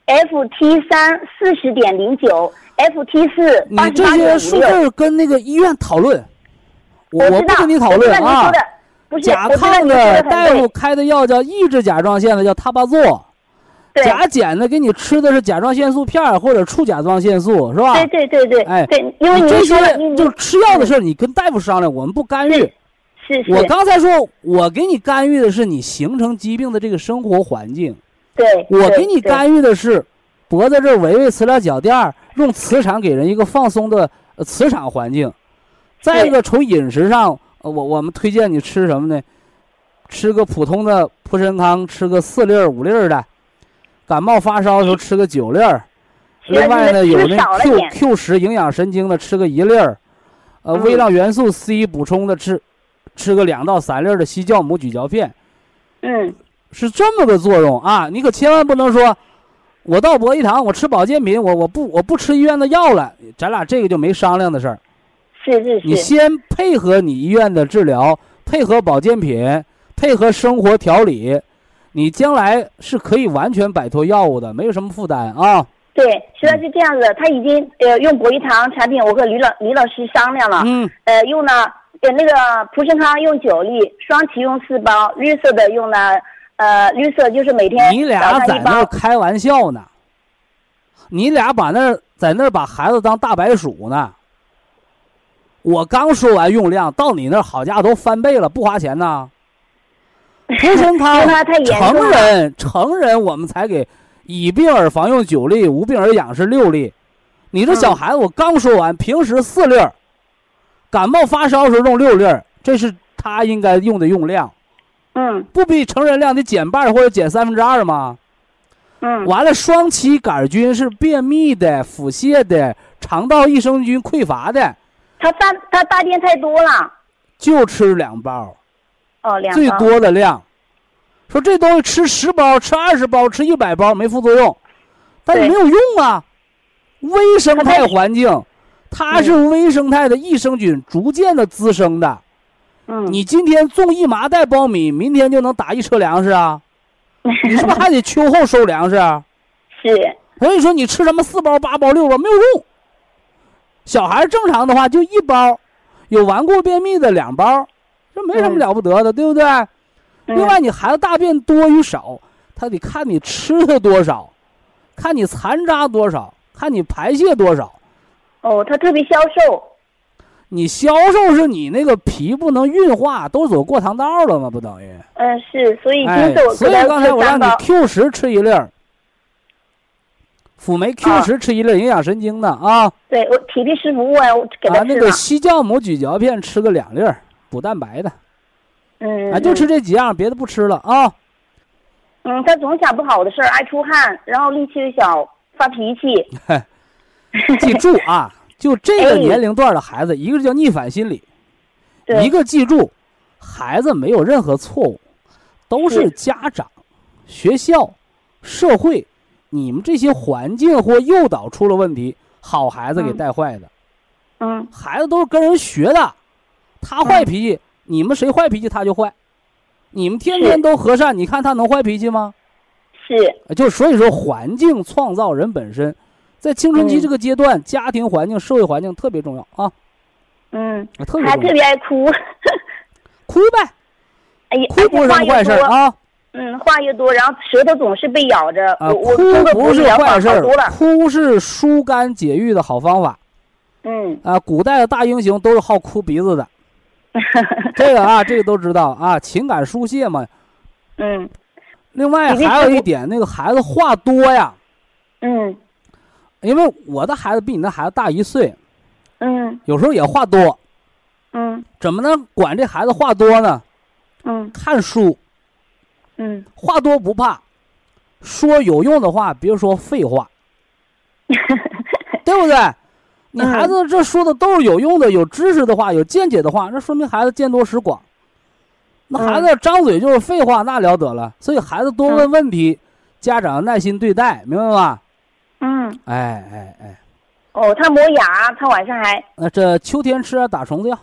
，FT 三四十点零九，FT 四你这些数字跟那个医院讨论，我我不跟你讨论啊。甲亢的大夫开的药叫抑制甲状腺的，叫他巴唑。甲减的给你吃的是甲状腺素片或者促甲状腺素，是吧？对对对对。哎，对，因为这些就是吃药的事儿，你跟大夫商量，我们不干预。是是。我刚才说，我给你干预的是你形成疾病的这个生活环境。对。我给你干预的是，脖子这围围磁疗脚垫，用磁场给人一个放松的磁场环境。再一个，从饮食上，我我们推荐你吃什么呢？吃个普通的普参康，吃个四粒儿五粒儿的。感冒发烧的时候吃个九粒儿，另外呢有那 Q Q 十营养神经的吃个一粒儿，呃微量元素 C 补充的吃，吃个两到三粒儿的西酵母咀嚼片，嗯，是这么个作用啊！你可千万不能说，我到博一堂我吃保健品，我我不我不吃医院的药了，咱俩这个就没商量的事儿。是是是。你先配合你医院的治疗，配合保健品，配合生活调理，你将来是可以完全摆脱药物的，没有什么负担啊。对，实际上是这样子，他已经呃用博益堂产品，我和李老李老师商量了，嗯，呃用了呃那个普生康用九粒，双歧用四包，绿色的用了呃绿色就是每天你俩在那，开玩笑呢，你俩把那在那把孩子当大白鼠呢。我刚说完用量，到你那好家伙都翻倍了，不花钱呐。普生康成人成人我们才给以病而防用九粒，无病而养是六粒。你这小嗯孩子我刚说完，平时四粒儿，感冒发烧时候用六粒儿，这是他应该用的用量，嗯。不比成人量得减半或者减三分之二吗？嗯。完了，双歧杆菌是便秘的、腹泻的、肠道益生菌匮乏的，他大他大便太多了，就吃两包，哦两最，多的量。说这东西吃十包、吃二十包、吃一百包没副作用，但是对没有用啊。微生态环境，它是微生态的益生菌逐渐的滋生的。嗯你今天种一麻袋苞米，明天就能打一车粮食啊？你是不是还得秋后收粮食啊？是所以说你吃什么四包、八包、六包没有用。小孩正常的话就一包，有顽固便秘的两包，这没什么嗯了不得的，对不对？嗯另外，你孩子大便多与少，他得看你吃的多少，看你残渣多少，看你排泄多少。哦他特别消瘦，你消瘦是你那个脾不能运化，都走过堂道了吗？不等于？嗯是，所以哎所以刚才我让你，Q 十吃一粒儿，辅酶 Q 啊十吃一粒儿，营养神经的啊。对我体力师傅问我给他啊，那，个西酵母咀嚼片吃个两粒儿，补蛋白的嗯啊，就嗯吃这几样，别的不吃了啊。嗯，他总想不好的事儿，爱出汗，然后力气小，发脾气。记住啊，就这个 哎年龄段的孩子，一个是叫逆反心理，对，一个记住，孩子没有任何错误，都是是家长、学校、社会，你们这些环境或诱导出了问题，好孩子给嗯带坏的。嗯孩子都是跟人学的，他坏脾气，你们谁坏脾气他就坏。你们天天都和善，你看他能坏脾气吗？是呃就所以说，环境创造人本身，在青春期嗯这个阶段，家庭环境、社会环境特别重要啊，嗯，啊特别还特。别爱哭，哭呗，哎呀，哭不是坏事，啊嗯，话越多，然后舌头总是被咬着，啊！哭不是坏事哭是疏肝解郁的好方法嗯啊。古代的大英雄都是好哭鼻子的，这个啊，这个都知道啊，情感疏泄嘛。嗯。另外还有一点，那个孩子话多呀，嗯。因为我的孩子比你的孩子大一岁，嗯。有时候也话多。嗯。怎么能管这孩子话多呢？嗯。看书，嗯，话多不怕，说有用的话，别说废话，对不对？你嗯孩子这说的都是有用的、有知识的话、有见解的话，那说明孩子见多识广。那孩子张嘴就是废话，那了得了。所以孩子多问问题，家长要耐心对待，明白吗？嗯，哎哎哎，哦，他磨牙，他晚上还，那这秋天吃点打虫子药。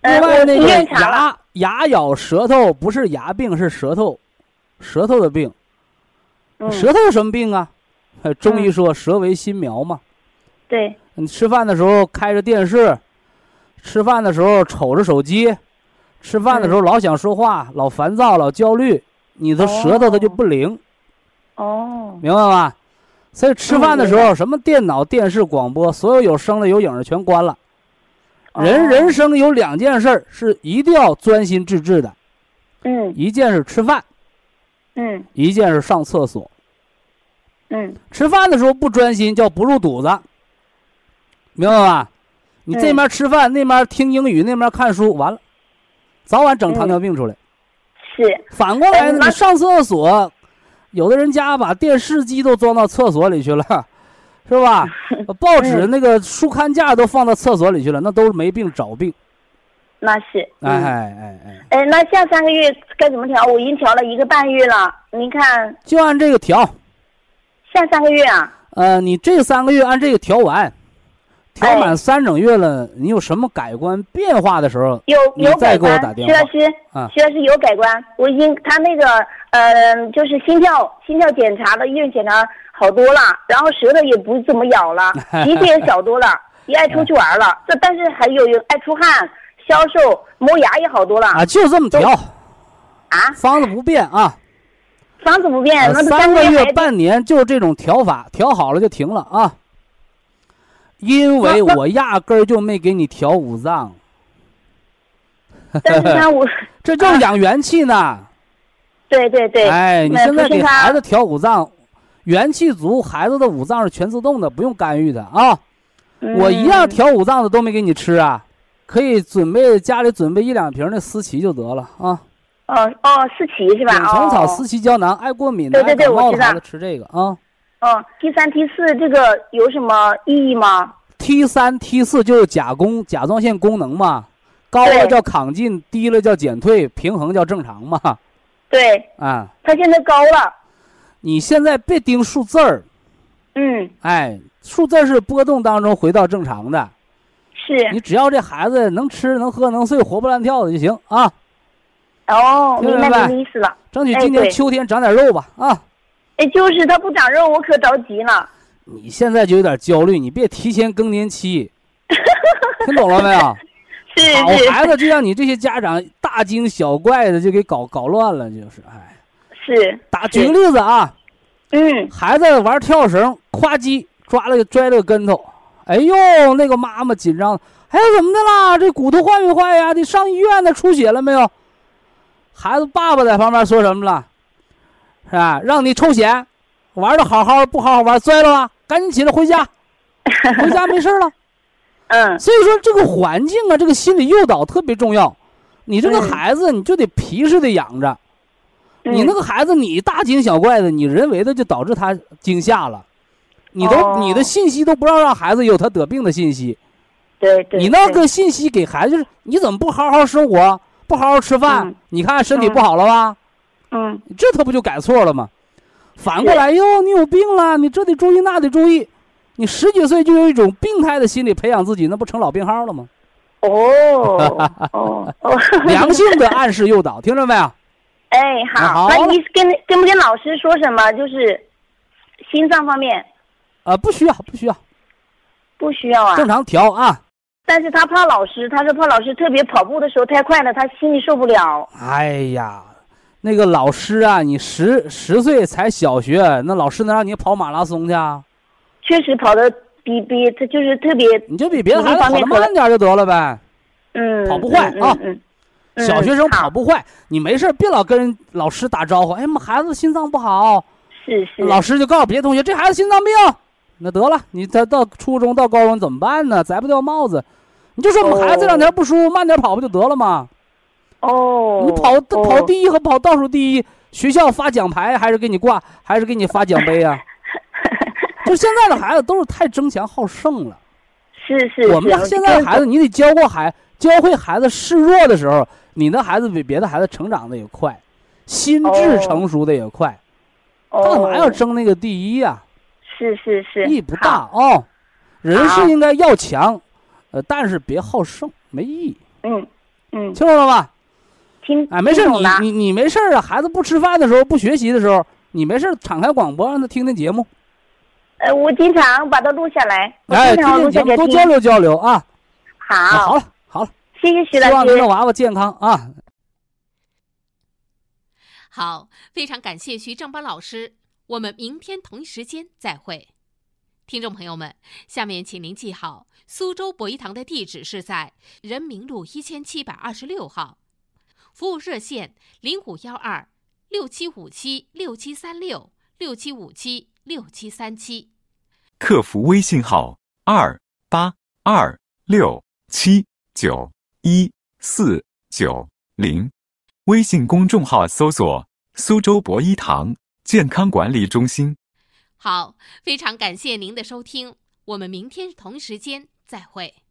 呃，另外那个牙牙咬舌头不是牙病，是舌头，舌头的病。嗯，舌头有什么病啊？呃 中医说舌为心苗嘛。对，你吃饭的时候开着电视，吃饭的时候瞅着手机，吃饭的时候老想说话，老烦躁，老焦虑，你的舌头它就不灵，哦，明白吗？所以吃饭的时候，什么电脑、电视、广播，所有有声的、有影的全关了。人哦。人生有两件事儿是一定要专心致志的，嗯。一件是吃饭，嗯一件是上厕所。嗯。吃饭的时候不专心叫不入肚子，明白吧？你这嗯面吃饭，那面听英语，那面看书，完了，早晚整糖尿病出来。是，反过来你上厕所，有的人家把电视机都装到厕所里去了，是吧？报纸那个书刊架都放到厕所里去了，那都是没病找病。那是，哎哎哎，哎，那下三个月该怎么调？我已经调了一个半月了，您看就按这个调。下三个月啊，呃，你这三个月按这个调完，调满三整月了，你有什么改观变化的时候，有你有改再给我观，打电话徐老师，啊徐老师有改观。我已经他那个呃，就是心跳心跳检查的医院检查好多了，然后舌头也不怎么咬了，鼻子也小多了，也爱出去玩了。这 但是还有有爱出汗、消瘦、磨牙也好多了啊，就这么调，啊。方子不变啊，方子不变，呃那这三个月、半年就是这种调法，调好了就停了啊。因为我压根儿就没给你调五脏，但是他我 这就养元气呢。对对对，哎，你现在给孩子调五脏，元气足，孩子的五脏是全自动的，不用干预的啊。我一样嗯调五脏的都没给你吃啊，可以准备家里准备一两瓶那思琪就得了啊。哦哦，思琪是吧？顶虫草哦思琪胶囊，爱过敏的、爱感冒的孩子吃这个啊。哦，T 三 T 四这个有什么意义吗？T 三 T 四就是甲功甲状腺功能嘛，高了叫亢进，低了叫减退，平衡叫正常嘛。对，啊，他现在高了，你现在别盯数字儿，嗯，哎，数字是波动当中回到正常的。是你只要这孩子能吃能喝能睡，活蹦乱跳的就行啊。哦，明白听明白您的意思了。争取今年秋天长点肉吧啊！哎，就是他不长肉，我可着急了。你现在就有点焦虑，你别提前更年期，听懂了没有？是孩子就让你这些家长大惊小怪的就给搞搞乱了，就是哎。是，打举个例子啊，嗯，孩子玩跳绳，咵叽抓了个摔了个跟头，哎呦，那个妈妈紧张，哎怎么的啦？这骨头坏没坏呀？得上医院呢，出血了没有？孩子爸爸在旁边说什么了？是吧？让你抽血，玩的好好，不好好玩，摔了吧？赶紧起来回家，回家没事了。嗯，所以说这个环境啊，这个心理诱导特别重要。你这个嗯孩子，你就得皮实的养着。你嗯那个孩子，你大惊小怪的，你人为的就导致他惊吓了。你都、哦你的信息都不让让孩子有他得病的信息，对对，你那个信息给孩子就是你怎么不好好生活，不好好吃饭？嗯你看身体不好了吧？嗯，这他不就改错了吗？反过来哟，你有病了，你这得注意那得注意。你十几岁就有一种病态的心理培养自己，那不成老病号了吗？哦 哦哦，良性的暗示诱导，听着没有？哎，好，好那你跟跟不跟老师说什么？就是心脏方面啊，不需要，不需要，不需要啊。正常调啊。但是他怕老师，他说怕老师特别跑步的时候太快了，他心里受不了。哎呀，那个老师啊，你十十岁才小学，那老师能让你跑马拉松去啊？确实跑的比比他就是特别，你就比别的孩子跑得体力方面可慢点就得了呗。嗯，跑不坏啊嗯嗯嗯，小学生跑不坏，你没事别老跟老师打招呼。哎呀妈，孩子心脏不好，是是老师就告诉别的同学，这孩子心脏病。那得了，你他到初中到高中怎么办呢？摘不掉帽子，你就说我们孩子这两天不舒服，慢点跑不就得了吗？哦，你跑跑哦第一和跑倒数第一，学校发奖牌还是给你挂，还是给你发奖杯啊？就现在的孩子都是太争强好胜了。是是，我们家现在的孩子，你得教过孩，教会孩子示弱的时候，你的孩子比别的孩子成长的也快，心智哦成熟的也快。哦干嘛要争那个第一呀、是是是，意义不大好。哦。人是应该要强，呃，但是别好胜，没意义，嗯嗯，清楚了吧？听啊，没事，你你你没事啊。孩子不吃饭的时候，不学习的时候，你没事敞开广播，让他听听节目，呃，我经常把它录下来，哎，经常录听听节目，下来。多交流交流啊。啊好好，了好了，谢谢徐老师希望您的。娃娃健康啊。好，非常感谢徐正邦老师，我们明天同一时间再会。听众朋友们，下面请您记好，苏州博一堂的地址是在人民路一千七百二十六号，服务热线零五幺二六七五七六七三六六七五七六七三七。客服微信号二八二六七九一四九零，微信公众号搜索“苏州博一堂健康管理中心”。好，非常感谢您的收听，我们明天同时间再会。